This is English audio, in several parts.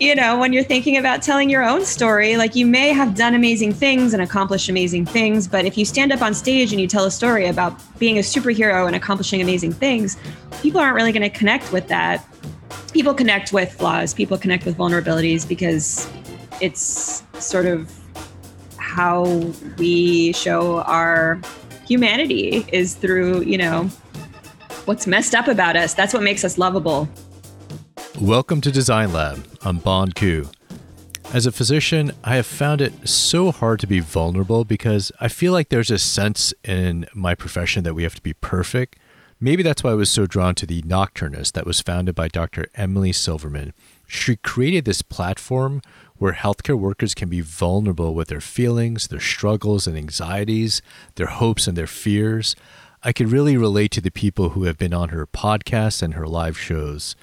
you know, when you're thinking about telling your own story, like you may have done amazing things and accomplished amazing things, but if you stand up on stage and you tell a story about being a superhero and accomplishing amazing things, people aren't really going to connect with that. People connect with flaws, people connect with vulnerabilities because it's sort of how we show our humanity is through, you know, what's messed up about us. That's what makes us lovable. Welcome to Design Lab. I'm Bon Ku. As a physician, I have found it so hard to be vulnerable because I feel like there's a sense in my profession that we have to be perfect. Maybe that's why I was so drawn to the Nocturnist that was founded by Dr. Emily Silverman. She created this platform where healthcare workers can be vulnerable with their feelings, their struggles and anxieties, their hopes and their fears. I could really relate to the people who have been on her podcast and her live shows.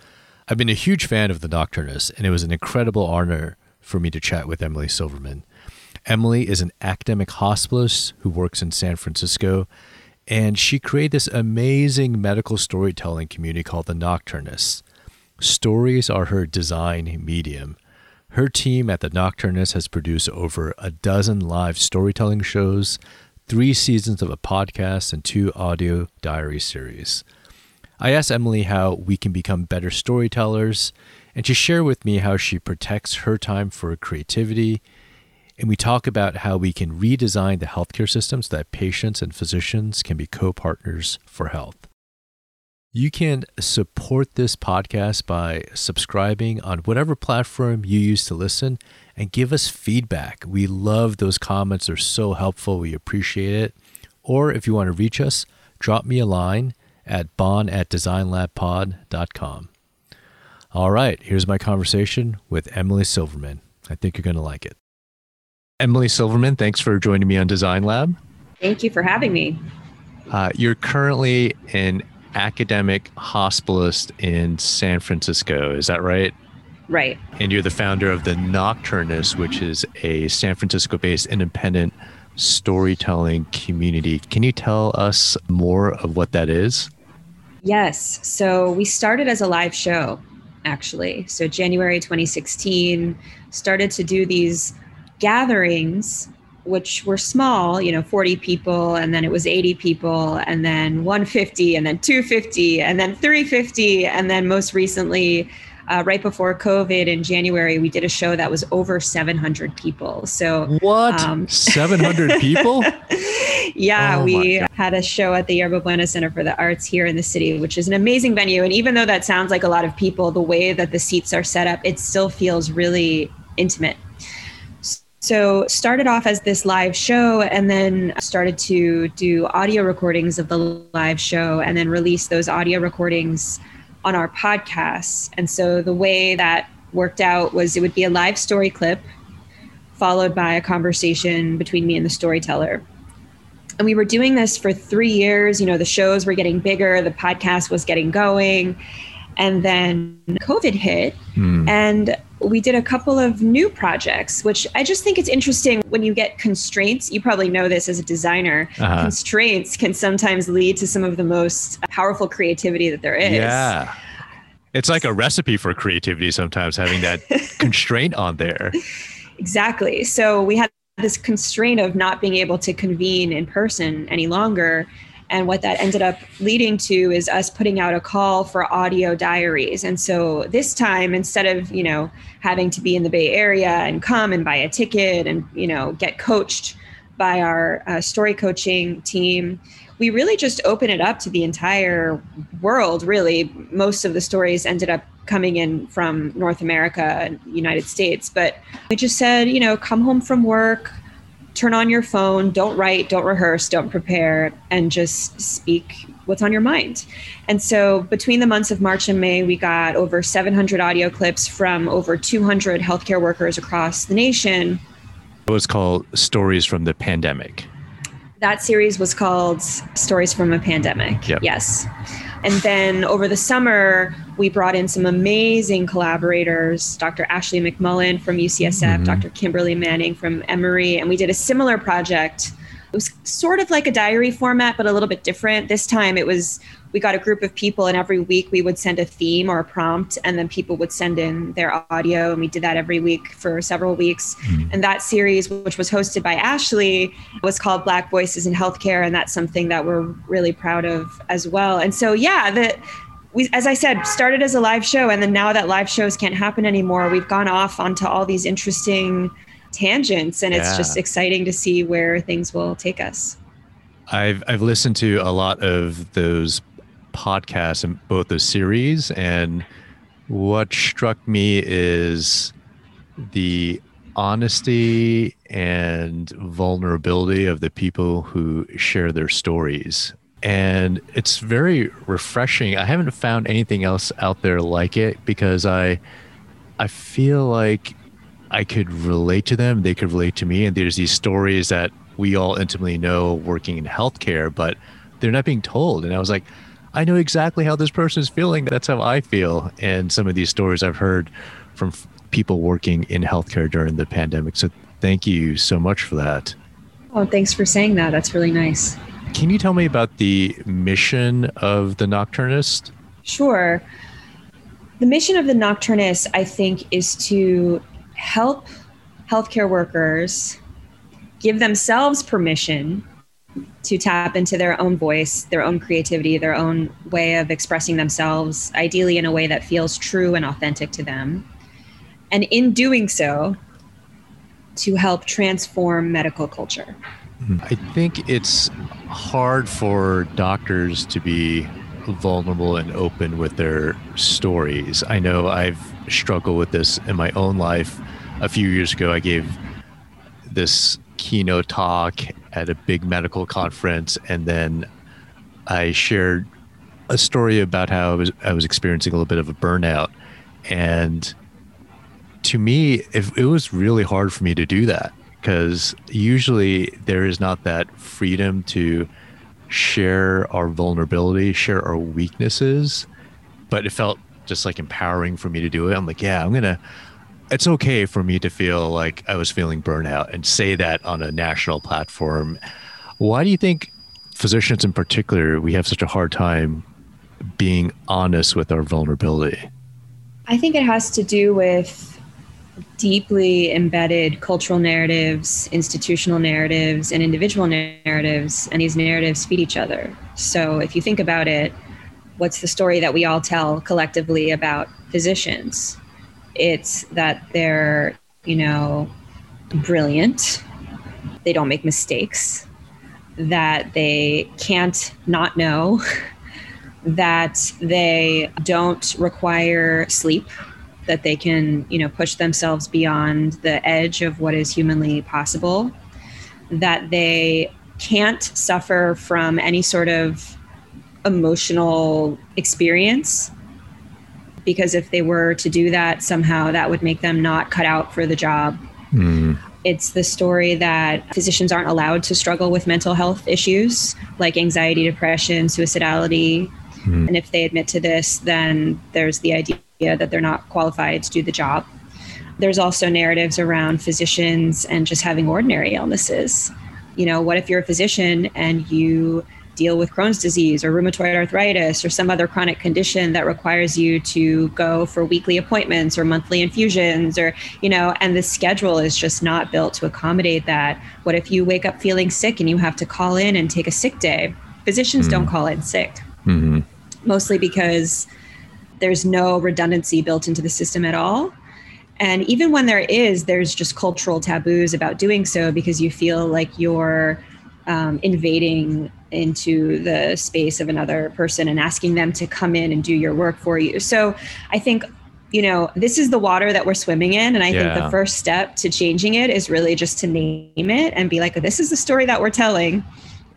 I've been a huge fan of The Nocturnist, and it was an incredible honor for me to chat with Emily Silverman. Emily is an academic hospitalist who works in San Francisco, and she created this amazing medical storytelling community called The Nocturnist. Stories are her design medium. Her team at The Nocturnist has produced over a dozen live storytelling shows, three seasons of a podcast, and two audio diary series. I asked Emily how we can become better storytellers, and she shared with me how she protects her time for creativity. And we talk about how we can redesign the healthcare system so that patients and physicians can be co partners for health. You can support this podcast by subscribing on whatever platform you use to listen and give us feedback. We love those comments, they're so helpful. We appreciate it. Or if you want to reach us, drop me a line at bon at designlabpod.com. All right, here's my conversation with Emily Silverman. I think you're going to like it. Emily Silverman, thanks for joining me on Design Lab. Thank you for having me. Uh, you're currently an academic hospitalist in San Francisco. Is that right? Right. And you're the founder of The Nocturnist, which is a San Francisco based independent storytelling community. Can you tell us more of what that is? Yes. So we started as a live show, actually. So January 2016, started to do these gatherings, which were small, you know, 40 people, and then it was 80 people, and then 150, and then 250, and then 350, and then most recently, uh, right before COVID in January, we did a show that was over 700 people. So what? Um, 700 people? yeah, oh we had a show at the Yerba Buena Center for the Arts here in the city, which is an amazing venue. And even though that sounds like a lot of people, the way that the seats are set up, it still feels really intimate. So started off as this live show and then started to do audio recordings of the live show and then release those audio recordings on our podcasts. And so the way that worked out was it would be a live story clip followed by a conversation between me and the storyteller. And we were doing this for three years. You know, the shows were getting bigger, the podcast was getting going. And then COVID hit, mm. and we did a couple of new projects, which I just think it's interesting when you get constraints. You probably know this as a designer. Uh-huh. Constraints can sometimes lead to some of the most powerful creativity that there is. Yeah. It's like a recipe for creativity sometimes, having that constraint on there. Exactly. So we had this constraint of not being able to convene in person any longer. And what that ended up leading to is us putting out a call for audio diaries. And so this time, instead of, you know, having to be in the Bay Area and come and buy a ticket and, you know, get coached by our uh, story coaching team, we really just open it up to the entire world, really. Most of the stories ended up coming in from North America and United States. But we just said, you know, come home from work, turn on your phone, don't write, don't rehearse, don't prepare, and just speak what's on your mind. And so between the months of March and May, we got over 700 audio clips from over 200 healthcare workers across the nation. It was called Stories from the Pandemic. That series was called Stories from a Pandemic. Yep. Yes. And then over the summer, we brought in some amazing collaborators Dr. Ashley McMullen from UCSF, mm-hmm. Dr. Kimberly Manning from Emory, and we did a similar project It was sort of like a diary format, but a little bit different. This time it was we got a group of people, and every week we would send a theme or a prompt, and then people would send in their audio, and we did that every week for several weeks. Mm-hmm. And that series, which was hosted by Ashley, was called Black Voices in Healthcare, and that's something that we're really proud of as well. And so, yeah, the we, as I said, started as a live show, and then now that live shows can't happen anymore, we've gone off onto all these interesting tangents, and yeah. it's just exciting to see where things will take us. I've I've listened to a lot of those podcasts and both the series, and what struck me is the honesty and vulnerability of the people who share their stories. And it's very refreshing. I haven't found anything else out there like it because I I feel like I could relate to them, they could relate to me. And there's these stories that we all intimately know working in healthcare, but they're not being told. And I was like, I know exactly how this person is feeling. That's how I feel. And some of these stories I've heard from f- people working in healthcare during the pandemic. So thank you so much for that. Oh, thanks for saying that. That's really nice. Can you tell me about the mission of the Nocturnist? Sure. The mission of the Nocturnist, I think, is to help healthcare workers give themselves permission to tap into their own voice, their own creativity, their own way of expressing themselves, ideally in a way that feels true and authentic to them. And in doing so, to help transform medical culture. I think it's hard for doctors to be vulnerable and open with their stories. I know I've struggled with this in my own life. A few years ago, I gave this keynote talk at a big medical conference, and then I shared a story about how I was I was experiencing a little bit of a burnout, and to me, it, it was really hard for me to do that because usually there is not that freedom to share our vulnerability, share our weaknesses, but it felt just like empowering for me to do it. I'm like, yeah, I'm gonna it's okay for me to feel like I was feeling burnout and say that on a national platform. Why do you think physicians in particular we have such a hard time being honest with our vulnerability? I think it has to do with deeply embedded cultural narratives, institutional narratives, and individual narratives, and these narratives feed each other. So if you think about it, what's the story that we all tell collectively about physicians? It's that they're, you know, brilliant, they don't make mistakes, that they can't not know, that they don't require sleep, that they can, you know, push themselves beyond the edge of what is humanly possible, that they can't suffer from any sort of emotional experience because if they were to do that, somehow that would make them not cut out for the job. Mm. It's the story that physicians aren't allowed to struggle with mental health issues like anxiety, depression, suicidality. Mm. And if they admit to this, then there's the idea that they're not qualified to do the job. There's also narratives around physicians and just having ordinary illnesses. You know, what if you're a physician and you deal with Crohn's disease or rheumatoid arthritis or some other chronic condition that requires you to go for weekly appointments or monthly infusions or, you know, and the schedule is just not built to accommodate that. What if you wake up feeling sick and you have to call in and take a sick day? Physicians mm-hmm. don't call in sick, mm-hmm. mostly because there's no redundancy built into the system at all. And even when there is, there's just cultural taboos about doing so because you feel like you're um, invading into the space of another person and asking them to come in and do your work for you. So I think you know this is the water that we're swimming in and i yeah. think the first step to changing it is really just to name it and be like this is the story that we're telling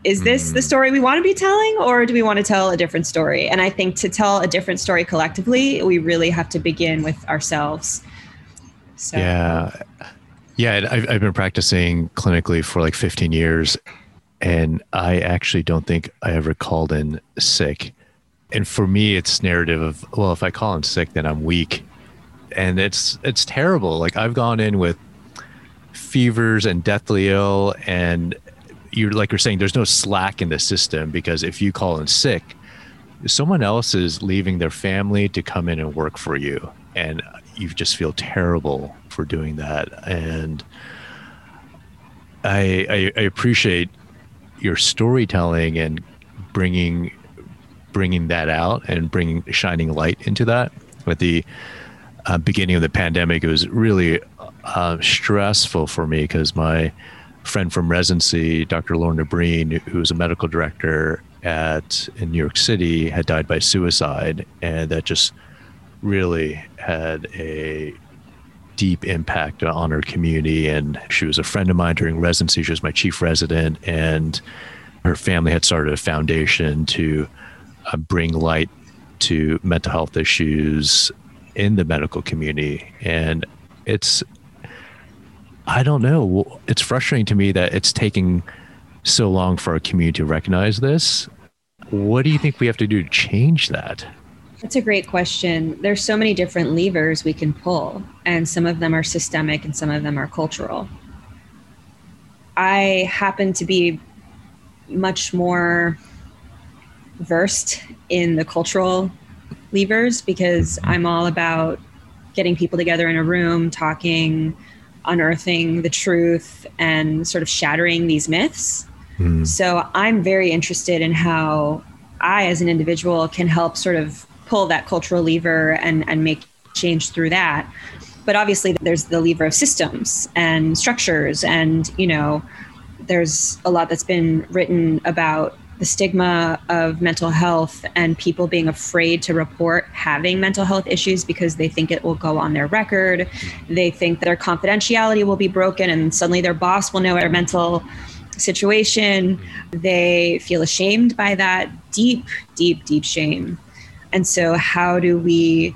is this the mm-hmm. story we want to be telling or do we want to tell a different story and i think to tell a different story collectively we really have to begin with ourselves so. yeah yeah I've, I've been practicing clinically for like 15 years and I actually don't think I ever called in sick. And for me, it's narrative of well, if I call in sick, then I'm weak, and it's it's terrible. Like I've gone in with fevers and deathly ill, and you're like you're saying there's no slack in the system because if you call in sick someone else is leaving their family to come in and work for you. And you just feel terrible for doing that. And i i, I appreciate your storytelling and bringing bringing that out and bringing shining light into that. With the uh, beginning of the pandemic it was really uh, stressful for me because my friend from residency, Dr. Lorna Breen, who was a medical director at in New York City, had died by suicide, and that just really had a deep impact on her community. And she was a friend of mine during residency. She was my chief resident, and her family had started a foundation to uh, bring light to mental health issues in the medical community. And it's I don't know. It's frustrating to me that it's taking so long for our community to recognize this. What do you think we have to do to change that? That's a great question. There's so many different levers we can pull, and some of them are systemic and some of them are cultural. I happen to be much more versed in the cultural levers because I'm all about getting people together in a room, talking, unearthing the truth and sort of shattering these myths. Mm. So I'm very interested in how I, as an individual, can help sort of pull that cultural lever and, and make change through that. But obviously, there's the lever of systems and structures, and you know, there's a lot that's been written about the stigma of mental health and people being afraid to report having mental health issues because they think it will go on their record. They think that their confidentiality will be broken and suddenly their boss will know their mental situation. They feel ashamed by that deep, deep, deep shame. And so, how do we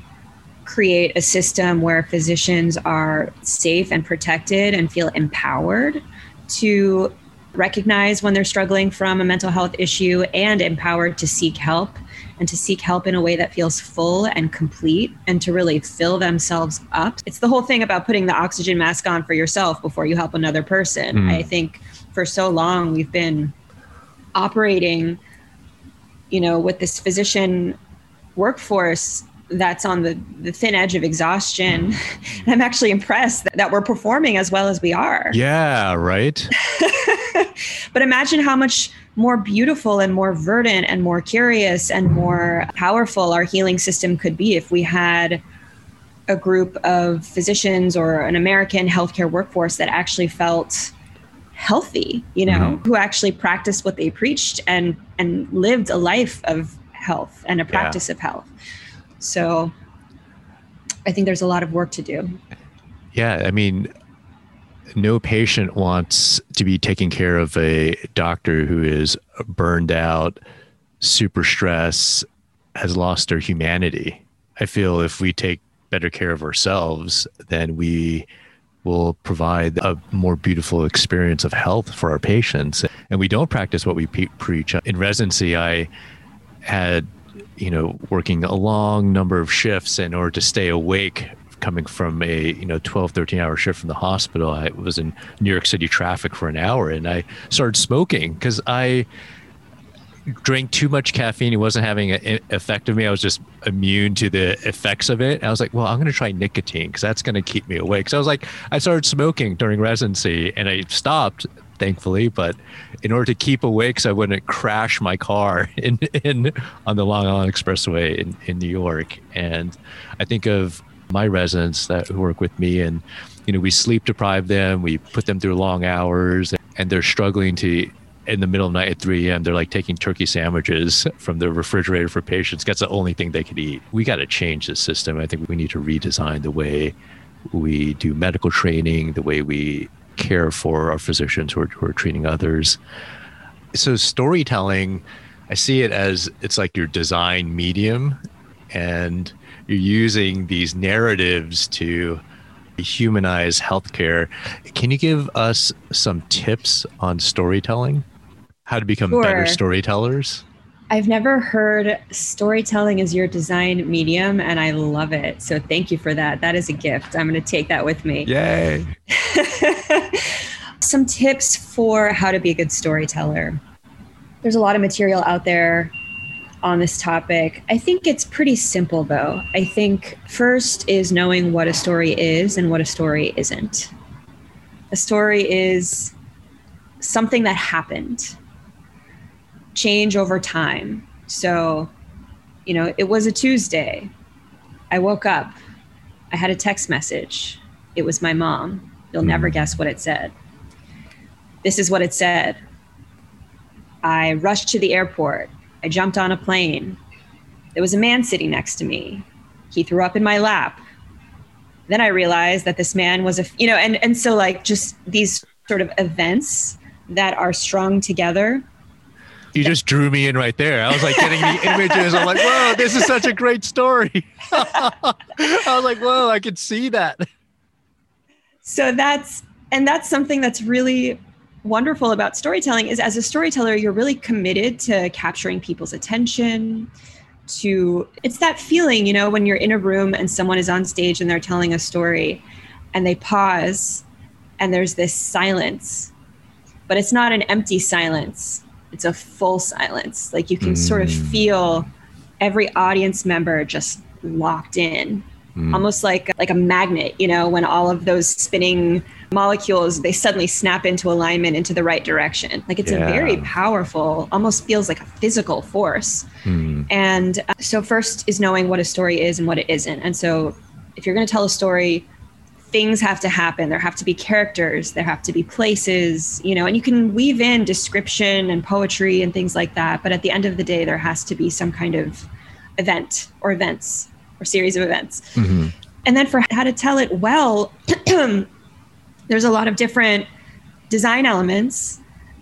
create a system where physicians are safe and protected and feel empowered to recognize when they're struggling from a mental health issue and empowered to seek help and to seek help in a way that feels full and complete and to really fill themselves up. It's the whole thing about putting the oxygen mask on for yourself before you help another person. Mm. I think for so long we've been operating you know with this physician workforce that's on the, the thin edge of exhaustion. I'm actually impressed that, that we're performing as well as we are. Yeah, right. but imagine how much more beautiful and more verdant and more curious and more powerful our healing system could be if we had a group of physicians or an American healthcare workforce that actually felt healthy, you know, mm-hmm. who actually practiced what they preached and and lived a life of health and a practice yeah. of health. So I think there's a lot of work to do. Yeah, I mean, no patient wants to be taking care of a doctor who is burned out, super stressed, has lost their humanity. I feel if we take better care of ourselves, then we will provide a more beautiful experience of health for our patients. And we don't practice what we preach. In residency, I had, you know, working a long number of shifts in order to stay awake coming from a you know 12 13 hour shift from the hospital. I was in new york city traffic for an hour and i started smoking because i drank too much caffeine. It wasn't having an effect of me. I was just immune to the effects of it. I was like well i'm going to try nicotine because that's going to keep me awake. So i was like i started smoking during residency and i stopped thankfully but in order to keep awake so i wouldn't crash my car in, in on the long island expressway in, in new york. And i think of my residents that work with me and you know we sleep deprive them we put them through long hours and they're struggling to in the middle of the night at 3 a.m. they're like taking turkey sandwiches from the refrigerator for patients. That's the only thing they could eat. We got to change the system. I think we need to redesign the way we do medical training the way we care for our physicians who are, who are treating others so storytelling i see it as it's like your design medium and you're using these narratives to humanize healthcare. Can you give us some tips on storytelling? How to become sure. better storytellers? I've never heard storytelling as your design medium, and I love it. So thank you for that. That is a gift. I'm going to take that with me. Yay. some tips for how to be a good storyteller. There's a lot of material out there on this topic. I think it's pretty simple, though. I think first is knowing what a story is and what a story isn't. A story is something that happened, change over time. So, you know, it was a Tuesday. I woke up. I had a text message. It was my mom. You'll never mm-hmm. guess what it said. This is what it said I rushed to the airport. I jumped on a plane. There was a man sitting next to me. He threw up in my lap. Then I realized that this man was a, you know, and, and so like just these sort of events that are strung together. You just drew me in right there. I was like getting the images. I'm like, whoa, this is such a great story. I was like, whoa, I could see that. So that's, and that's something that's really wonderful about storytelling is as a storyteller you're really committed to capturing people's attention to it's that feeling you know when you're in a room and someone is on stage and they're telling a story and they pause and there's this silence but it's not an empty silence it's a full silence like you can mm. sort of mm. feel every audience member just locked in mm. almost like like a magnet you know when all of those spinning molecules they suddenly snap into alignment into the right direction. Like it's yeah. a very powerful almost feels like a physical force. Mm. and uh, so first is knowing what a story is and what it isn't. And so if you're going to tell a story things have to happen. There have to be characters. There have to be places you know and you can weave in description and poetry and things like that. But at the end of the day there has to be some kind of event or events or series of events mm-hmm. and then for how to tell it well there's a lot of different design elements.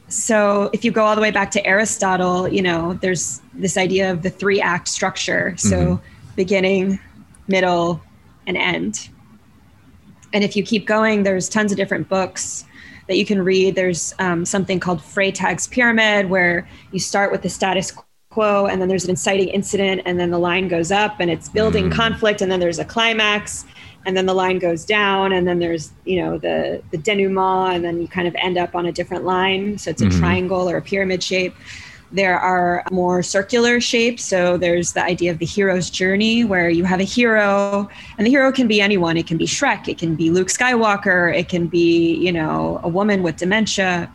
So if you go all the way back to Aristotle, you know, there's this idea of the three act structure. So mm-hmm. beginning, middle, and end. And if you keep going, there's tons of different books that you can read. There's um, something called Freytag's Pyramid, where you start with the status quo, and then there's an inciting incident, and then the line goes up, and it's building mm. conflict, and then there's a climax, and then the line goes down and then there's you know the the denouement and then you kind of end up on a different line. So it's a mm-hmm. triangle or a pyramid shape. There are more circular shapes. So there's the idea of the hero's journey where you have a hero and the hero can be anyone. It can be shrek it can be luke skywalker it can be you know a woman with dementia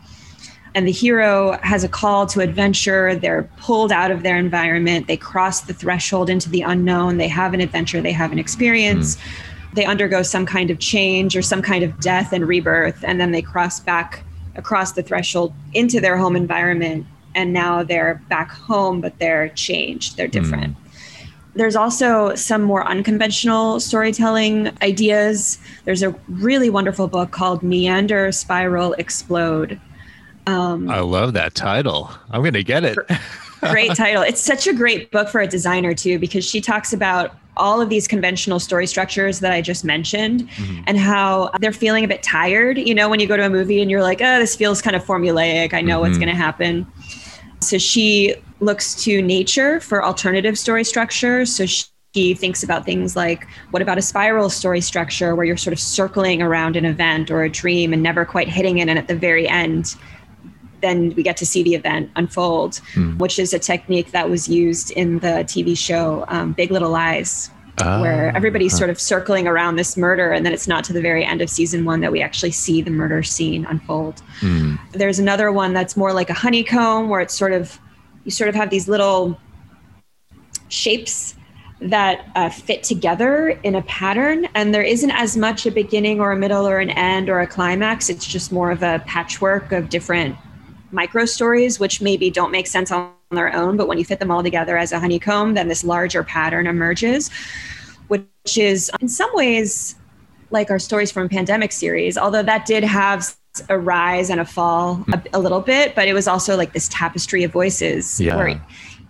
and the hero has a call to adventure they're pulled out of their environment they cross the threshold into the unknown they have an adventure they have an experience mm they undergo some kind of change or some kind of death and rebirth, and then they cross back across the threshold into their home environment. And now they're back home, but they're changed, they're different. Mm. There's also some more unconventional storytelling ideas. There's a really wonderful book called Meander, Spiral, Explode. Um, I love that title. I'm going to get it. great title. It's such a great book for a designer, too, because she talks about all of these conventional story structures that I just mentioned mm-hmm. and how they're feeling a bit tired. You know, when you go to a movie and you're like, oh, this feels kind of formulaic. I know mm-hmm. what's going to happen. So she looks to nature for alternative story structures. So she thinks about things like what about a spiral story structure where you're sort of circling around an event or a dream and never quite hitting it. And at the very end, then we get to see the event unfold, mm. which is a technique that was used in the TV show um, Big Little Lies, where everybody's huh. sort of circling around this murder, and then it's not to the very end of season one that we actually see the murder scene unfold. Mm. There's another one that's more like a honeycomb, where it's sort of you sort of have these little shapes that uh, fit together in a pattern and there isn't as much a beginning or a middle or an end or a climax it's just more of a patchwork of different micro stories, which maybe don't make sense on their own, but when you fit them all together as a honeycomb, then this larger pattern emerges, which is in some ways like our stories from pandemic series, although that did have a rise and a fall a, a little bit, but it was also like this tapestry of voices yeah. where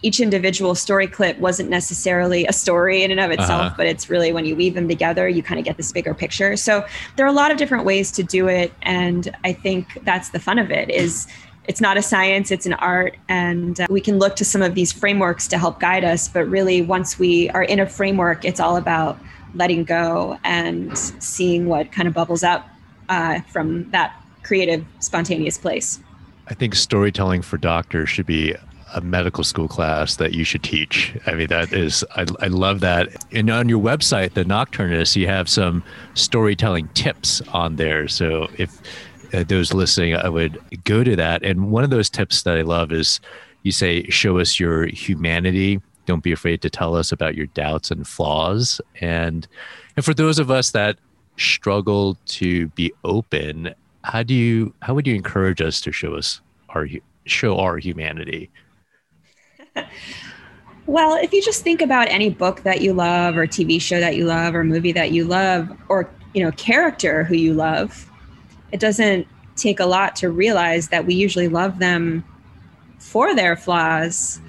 each individual story clip wasn't necessarily a story in and of itself, uh-huh. but it's really when you weave them together, you kind of get this bigger picture. So there are a lot of different ways to do it. And I think that's the fun of it is it's not a science, it's an art. And uh, we can look to some of these frameworks to help guide us. But really, once we are in a framework, it's all about letting go and seeing what kind of bubbles up uh, from that creative, spontaneous place. I think storytelling for doctors should be a medical school class that you should teach. I mean, that is, I, I love that. And on your website, the Nocturnist, you have some storytelling tips on there. So if uh, those listening, I would go to that. And one of those tips that I love is you say, show us your humanity. Don't be afraid to tell us about your doubts and flaws. And, and for those of us that struggle to be open, how do you, how would you encourage us to show us our, show our humanity? well, if you just think about any book that you love or TV show that you love or movie that you love or, you know, character who you love, it doesn't take a lot to realize that we usually love them for their flaws.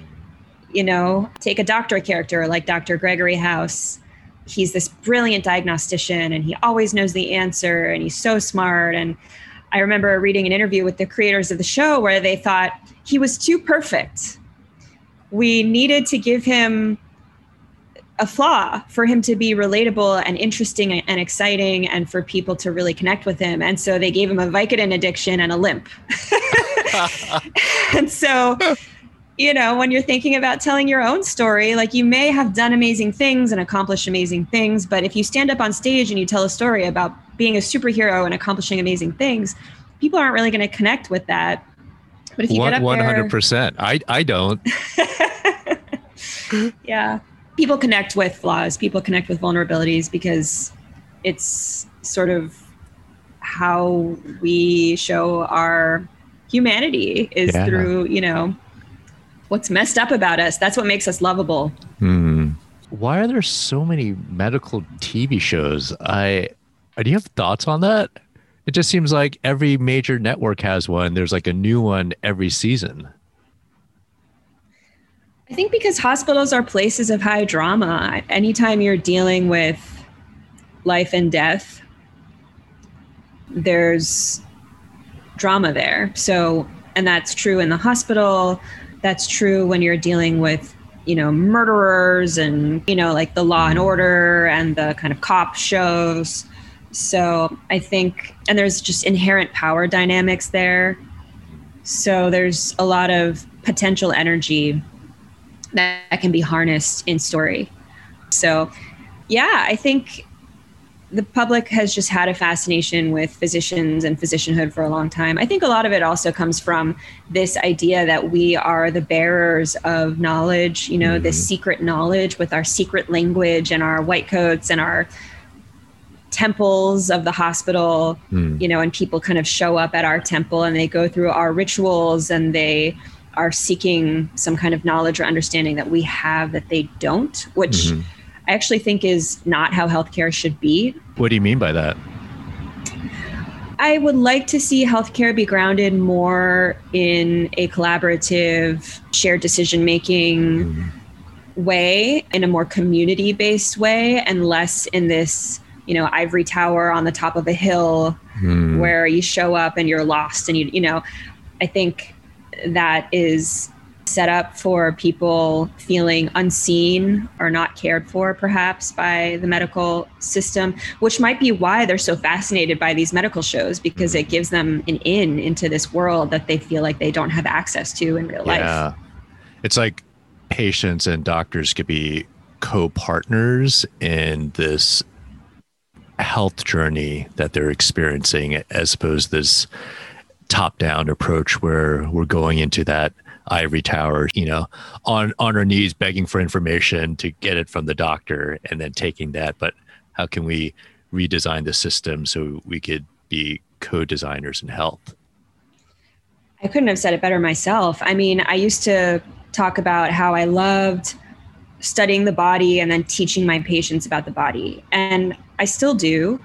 You know, take a doctor character like Dr. Gregory House. He's this brilliant diagnostician and he always knows the answer and he's so smart. And I remember reading an interview with the creators of the show where they thought he was too perfect we needed to give him a flaw for him to be relatable and interesting and exciting and for people to really connect with him. And so they gave him a Vicodin addiction and a limp. and so, you know, when you're thinking about telling your own story, like you may have done amazing things and accomplished amazing things, but if you stand up on stage and you tell a story about being a superhero and accomplishing amazing things, people aren't really going to connect with that. But if you One, get up 100%. I, I don't. yeah. People connect with flaws, people connect with vulnerabilities because it's sort of how we show our humanity is yeah. through, you know, what's messed up about us. That's what makes us lovable. Hmm. Why are there so many medical TV shows? I do you have thoughts on that? It just seems like every major network has one. There's like a new one every season. I think because hospitals are places of high drama. Anytime you're dealing with life and death, there's drama there. So, and that's true in the hospital. That's true when you're dealing with, you know, murderers and, you know, like the law and mm-hmm. order and the kind of cop shows. So I think, and there's just inherent power dynamics there. So there's a lot of potential energy that can be harnessed in story. So, yeah, I think the public has just had a fascination with physicians and physicianhood for a long time. I think a lot of it also comes from this idea that we are the bearers of knowledge, you know, mm-hmm. this secret knowledge with our secret language and our white coats and our temples of the hospital, mm. you know, and people kind of show up at our temple and they go through our rituals and they are seeking some kind of knowledge or understanding that we have that they don't, which mm-hmm. I actually think is not how healthcare should be. What do you mean by that? I would like to see healthcare be grounded more in a collaborative, shared decision making mm-hmm. way, in a more community based way, and less in this, you know, ivory tower on the top of a hill mm. where you show up and you're lost. And you, you know, I think that is set up for people feeling unseen or not cared for, perhaps, by the medical system, which might be why they're so fascinated by these medical shows because it gives them an in into this world that they feel like they don't have access to in real life. Yeah. It's like patients and doctors could be co partners in this health journey that they're experiencing as opposed to this top down approach where we're going into that ivory tower, you know, on on our knees begging for information to get it from the doctor and then taking that. But how can we redesign the system so we could be co-designers in health? I couldn't have said it better myself. I mean, I used to talk about how I loved studying the body and then teaching my patients about the body. And I still do.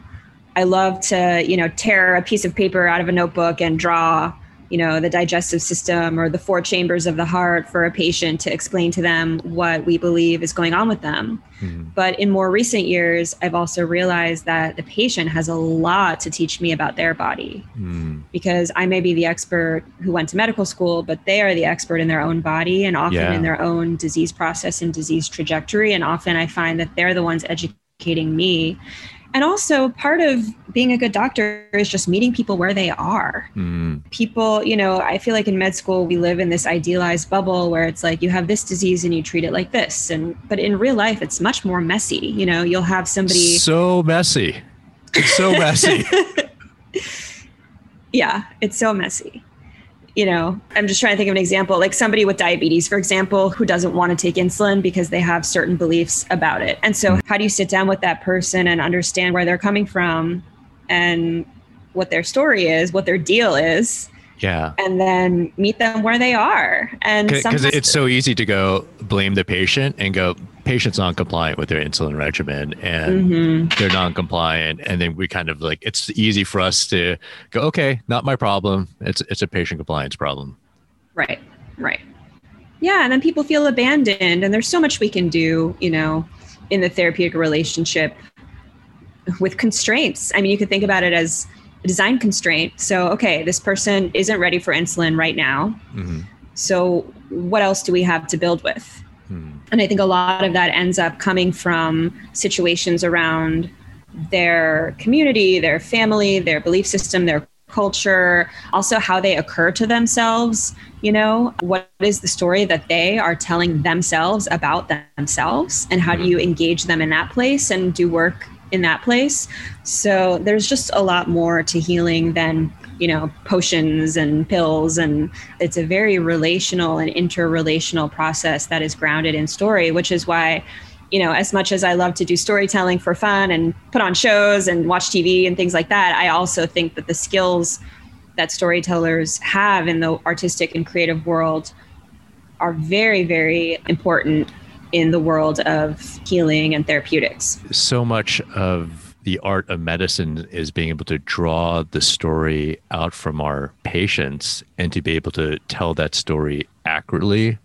I love to, you know, tear a piece of paper out of a notebook and draw, you know, the digestive system or the four chambers of the heart for a patient to explain to them what we believe is going on with them. Mm-hmm. But in more recent years, I've also realized that the patient has a lot to teach me about their body mm. because I may be the expert who went to medical school, but they are the expert in their own body and often yeah. in their own disease process and disease trajectory. And often I find that they're the ones educating me And also, part of being a good doctor is just meeting people where they are. Mm. People, you know, I feel like in med school, we live in this idealized bubble where it's like you have this disease and you treat it like this. And, but in real life, it's much more messy. You know, you'll have somebody. So messy. It's so messy. yeah, it's so messy you know, I'm just trying to think of an example, like somebody with diabetes, for example, who doesn't want to take insulin because they have certain beliefs about it. And so, how do you sit down with that person and understand where they're coming from and what their story is, what their deal is? Yeah. And then meet them where they are. And because it's so easy to go blame the patient and go, patient's non-compliant with their insulin regimen and mm-hmm. they're non-compliant and then we kind of like it's easy for us to go okay not my problem it's it's a patient compliance problem right right yeah and then people feel abandoned and there's so much we can do you know in the therapeutic relationship with constraints i mean you could think about it as a design constraint so okay this person isn't ready for insulin right now mm-hmm. so what else do we have to build with Hmm. And I think a lot of that ends up coming from situations around their community, their family, their belief system, their culture, also how they occur to themselves. You know, what is the story that they are telling themselves about themselves, and how do hmm. you engage them in that place and do work in that place? So there's just a lot more to healing than you know potions and pills and it's a very relational and interrelational process that is grounded in story which is why you know as much as i love to do storytelling for fun and put on shows and watch tv and things like that i also think that the skills that storytellers have in the artistic and creative world are very very important in the world of healing and therapeutics. So much of the art of medicine is being able to draw the story out from our patients and to be able to tell that story accurately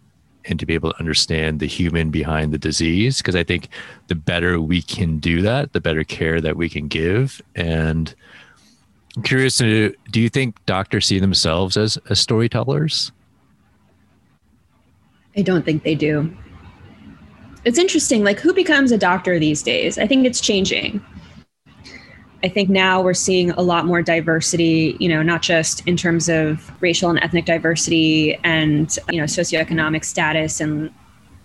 and to be able to understand the human behind the disease because i think the better we can do that the better care that we can give. And i'm curious to do you think doctors see themselves as, as storytellers? I don't think they do it's interesting like who becomes a doctor these days? I think it's changing. I think now we're seeing a lot more diversity, you know, not just in terms of racial and ethnic diversity and, you know, socioeconomic status and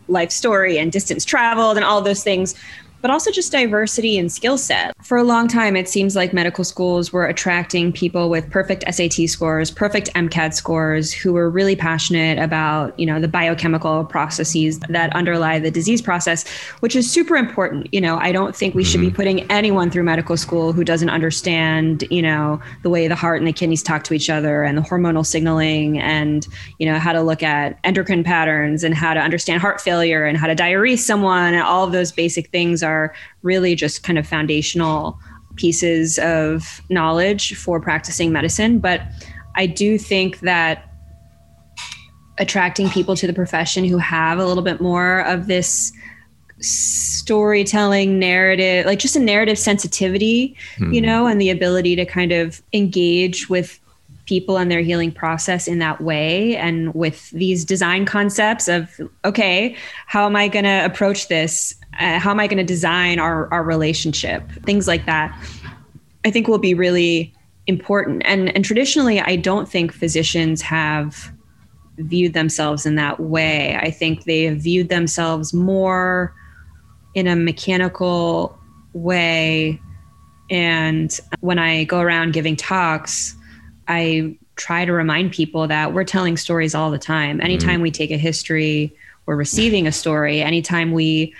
life story and distance traveled and all those things, but also just diversity and skill set. For a long time, it seems like medical schools were attracting people with perfect SAT scores, perfect MCAT scores, who were really passionate about, you know, the biochemical processes that underlie the disease process, which is super important. You know, I don't think we mm-hmm. should be mm-hmm. putting anyone through medical school who doesn't understand, you know, the way the heart and the kidneys talk to each other and the hormonal signaling and, you know, how to look at endocrine patterns and how to understand heart failure and how to diurese someone and all of those basic things are really just kind of foundational pieces of knowledge for practicing medicine. But I do think that attracting people to the profession who have a little bit more of this storytelling narrative like just a narrative sensitivity you hmm. know and the ability to kind of engage with people and their healing process in that way and with these design concepts of okay how am i going to approach this uh, how am I going to design our, our relationship? Things like that, I think will be really important. And, and traditionally, I don't think physicians have viewed themselves in that way. I think they have viewed themselves more in a mechanical way. And when I go around giving talks, I try to remind people that we're telling stories all the time. Anytime mm-hmm. we take a history, we're receiving a story. Anytime we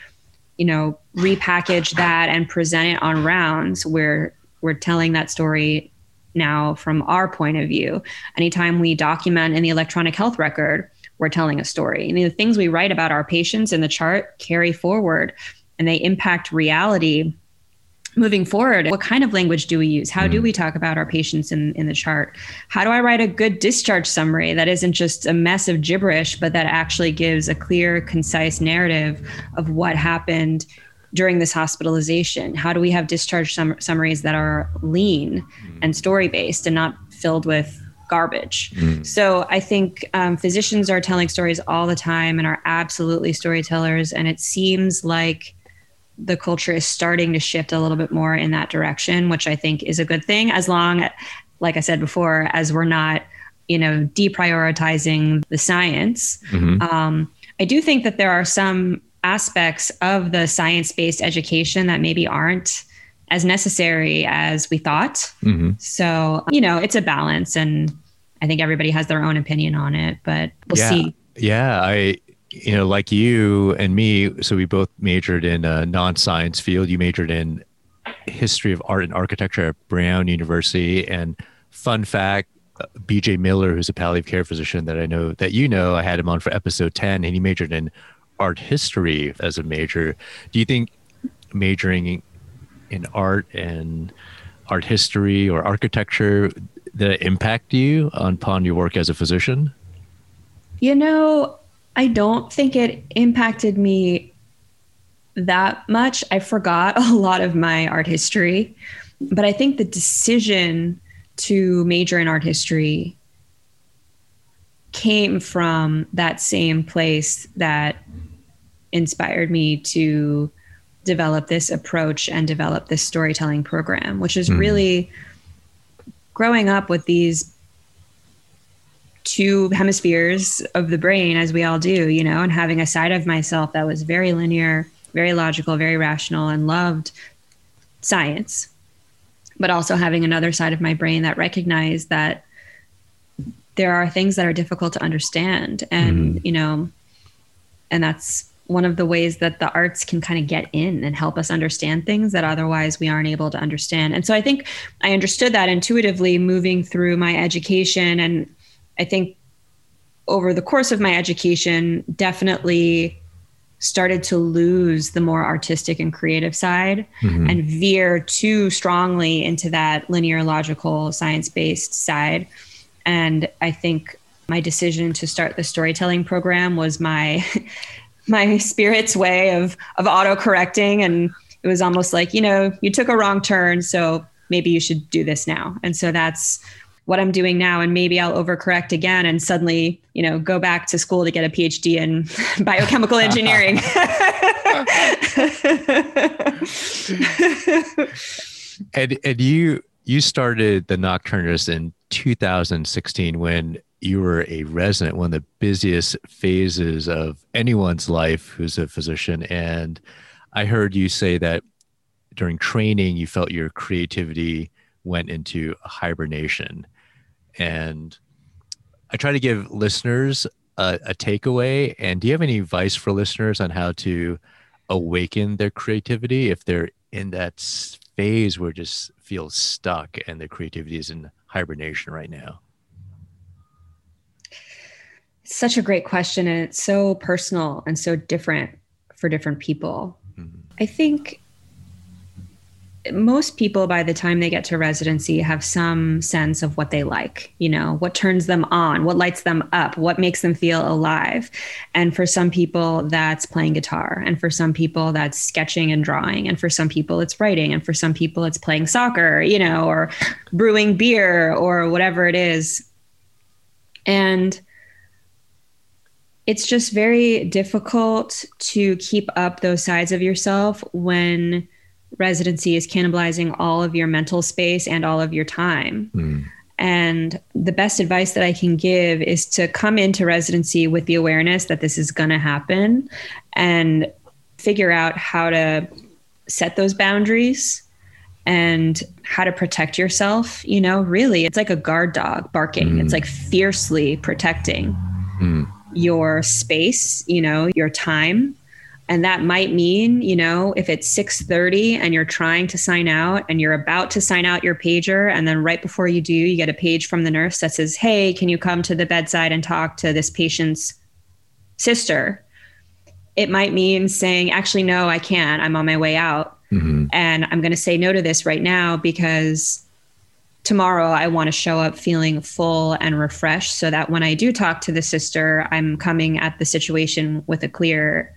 you know, repackage that and present it on rounds where we're telling that story now from our point of view. Anytime we document in the electronic health record, we're telling a story. And the things we write about our patients in the chart carry forward and they impact reality moving forward what kind of language do we use how do hmm. we talk about our patients in, in the chart how do i write a good discharge summary that isn't just a mess of gibberish but that actually gives a clear concise narrative of what happened during this hospitalization how do we have discharge sum- summaries that are lean mm. and story based and not filled with garbage. Mm. So I think um, physicians are telling stories all the time and are absolutely storytellers. And it seems like the culture is starting to shift a little bit more in that direction, which I think is a good thing, as long, like I said before, as we're not, you know, deprioritizing the science. Mm-hmm. Um, I do think that there are some aspects of the science based education that maybe aren't as necessary as we thought. Mm-hmm. So, you know, it's a balance and I think everybody has their own opinion on it, but we'll yeah. see. Yeah, I you know, like you and me, so we both majored in a non-science field. You majored in history of art and architecture at Brown University. And fun fact, uh, BJ Miller, who's a palliative care physician that I know that you know, I had him on for episode 10 and he majored in art history as a major. Do you think majoring in art and art history or architecture that impact you upon your work as a physician? You know, I don't think it impacted me that much. I forgot a lot of my art history, but I think the decision to major in art history came from that same place that inspired me to develop this approach and develop this storytelling program, which is mm. really growing up with these two hemispheres of the brain as we all do, you know, and having a side of myself that was very linear, very logical, very rational, and loved science, but also having another side of my brain that recognized that there are things that are difficult to understand. And, mm. you know, and that's one of the ways that the arts can kind of get in and help us understand things that otherwise we aren't able to understand. And so I think I understood that intuitively moving through my education and I think over the course of my education, definitely started to lose the more artistic and creative side mm-hmm. and veer too strongly into that linear, logical, science based side. And I think my decision to start the storytelling program was my my spirit's way of of auto correcting and it was almost like you know you took a wrong turn so maybe you should do this now and so that's what I'm doing now, and maybe I'll overcorrect again and suddenly, you know, go back to school to get a PhD in biochemical engineering. and and you you started the Nocturnist in 2016 when you were a resident, one of the busiest phases of anyone's life who's a physician. And I heard you say that during training, you felt your creativity went into hibernation. And I try to give listeners a, a takeaway. And do you have any advice for listeners on how to awaken their creativity if they're in that phase where it just feels stuck and their creativity is in hibernation right now? Such a great question. And it's so personal and so different for different people. Mm-hmm. I think most people by the time they get to residency have some sense of what they like you know what turns them on what lights them up what makes them feel alive. And for some people that's playing guitar. And for some people that's sketching and drawing. And for some people it's writing. And for some people it's playing soccer you know or brewing beer or whatever it is. And it's just very difficult to keep up those sides of yourself when residency is cannibalizing all of your mental space and all of your time. Mm. And the best advice that I can give is to come into residency with the awareness that this is going to happen and figure out how to set those boundaries and how to protect yourself. You know, really, it's like a guard dog barking, mm. it's like fiercely protecting mm. your space, you know, your time and that might mean you know if it's 6.30 and you're trying to sign out and you're about to sign out your pager and then right before you do you get a page from the nurse that says hey can you come to the bedside and talk to this patient's sister? It might mean saying actually no i can't. I'm on my way out. Mm-hmm. and i'm going to say no to this right now because tomorrow I want to show up feeling full and refreshed so that when I do talk to the sister, I'm coming at the situation with a clear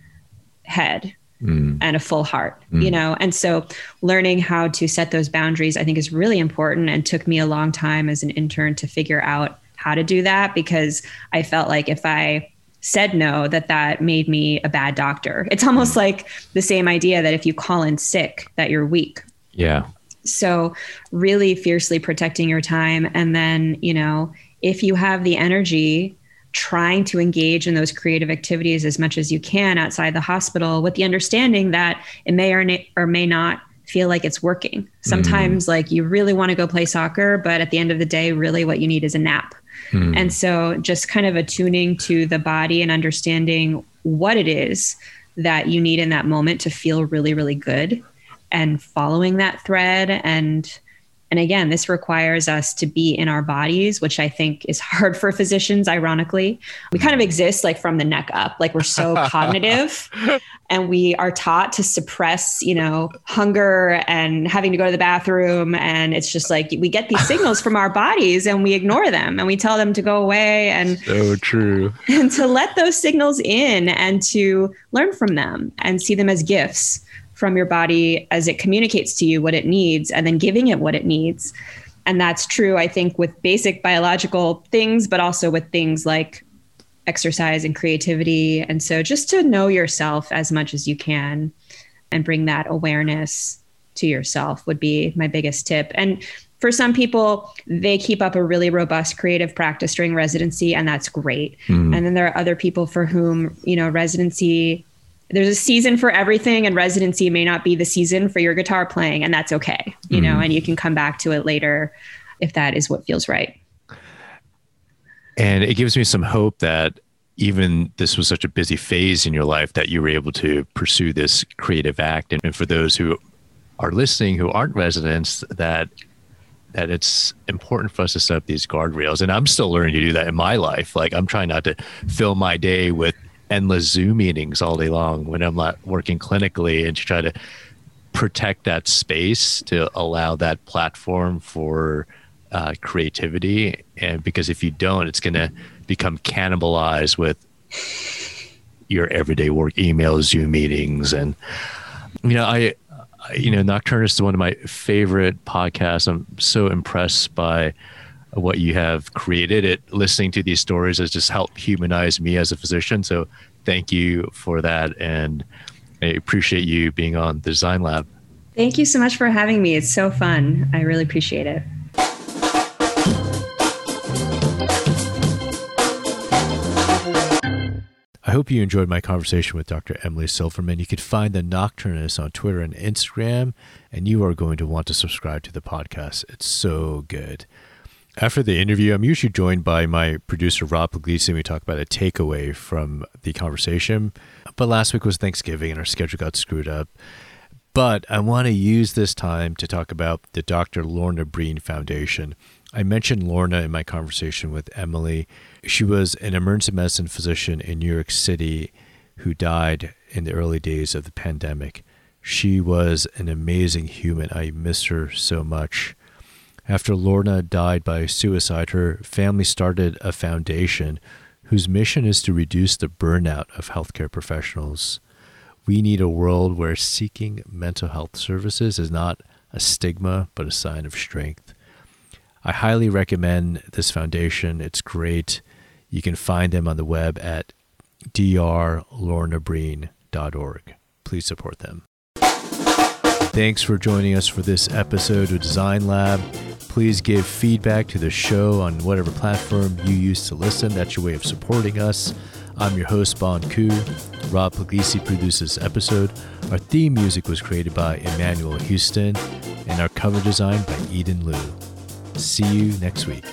head mm. and a full heart, mm. you know? And so learning how to set those boundaries, I think, is really important and took me a long time as an intern to figure out how to do that because I felt like if I said no that that made me a bad doctor. It's almost like the same idea that if you call in sick that you're weak. Yeah. So really fiercely protecting your time and then, you know, if you have the energy trying to engage in those creative activities as much as you can outside the hospital with the understanding that it may or, or may not feel like it's working. Sometimes, mm. like, you really want to go play soccer, but at the end of the day, really what you need is a nap. Mm. And so, just kind of attuning to the body and understanding what it is that you need in that moment to feel really, really good and following that thread and and again, this requires us to be in our bodies, which I think is hard for physicians, ironically. We kind of mm. exist like from the neck up, like we're so cognitive and we are taught to suppress, you know, hunger and having to go to the bathroom. And it's just like we get these signals from our bodies and we ignore them and we tell them to go away. And so true. And to let those signals in and to learn from them and see them as gifts from your body as it communicates to you what it needs and then giving it what it needs. And that's true, I think, with basic biological things, but also with things like exercise and creativity. And so just to know yourself as much as you can and bring that awareness to yourself would be my biggest tip. And for some people, they keep up a really robust creative practice during residency, and that's great. Mm. And then there are other people for whom, you know, residency there's a season for everything and residency may not be the season for your guitar playing and that's okay you mm-hmm. know and you can come back to it later if that is what feels right. And it gives me some hope that even this was such a busy phase in your life that you were able to pursue this creative act. And for those who are listening who aren't residents that that it's important for us to set up these guardrails. And i'm still learning to do that in my life. Like i'm trying not to fill my day with endless Zoom meetings all day long when I'm not working clinically and to try to protect that space to allow that platform for uh, creativity. And because if you don't, it's going to become cannibalized with your everyday work emails, Zoom meetings. And, you know, I, you know, Nocturnists is one of my favorite podcasts. I'm so impressed by what you have created. It listening to these stories has just helped humanize me as a physician. So thank you for that, and I appreciate you being on the Design Lab. Thank you so much for having me. It's so fun. I really appreciate it. I hope you enjoyed my conversation with Dr. Emily Silverman. You can find the Nocturnists on Twitter and Instagram, and you are going to want to subscribe to the podcast. It's so good. After the interview, I'm usually joined by my producer, Rob Puglisi, and we talk about a takeaway from the conversation. But last week was Thanksgiving and our schedule got screwed up. But I want to use this time to talk about the Dr. Lorna Breen Foundation. I mentioned Lorna in my conversation with Emily. She was an emergency medicine physician in New York City who died in the early days of the pandemic. She was an amazing human. I miss her so much. After Lorna died by suicide, her family started a foundation whose mission is to reduce the burnout of healthcare professionals. We need a world where seeking mental health services is not a stigma, but a sign of strength. I highly recommend this foundation. It's great. You can find them on the web at drlornabreen.org. Please support them. Thanks for joining us for this episode of Design Lab. Please give feedback to the show on whatever platform you use to listen. That's your way of supporting us. I'm your host, Bon Ku. Rob Puglisi produces this episode. Our theme music was created by Emmanuel Houston, and our cover design by Eden Liu. See you next week.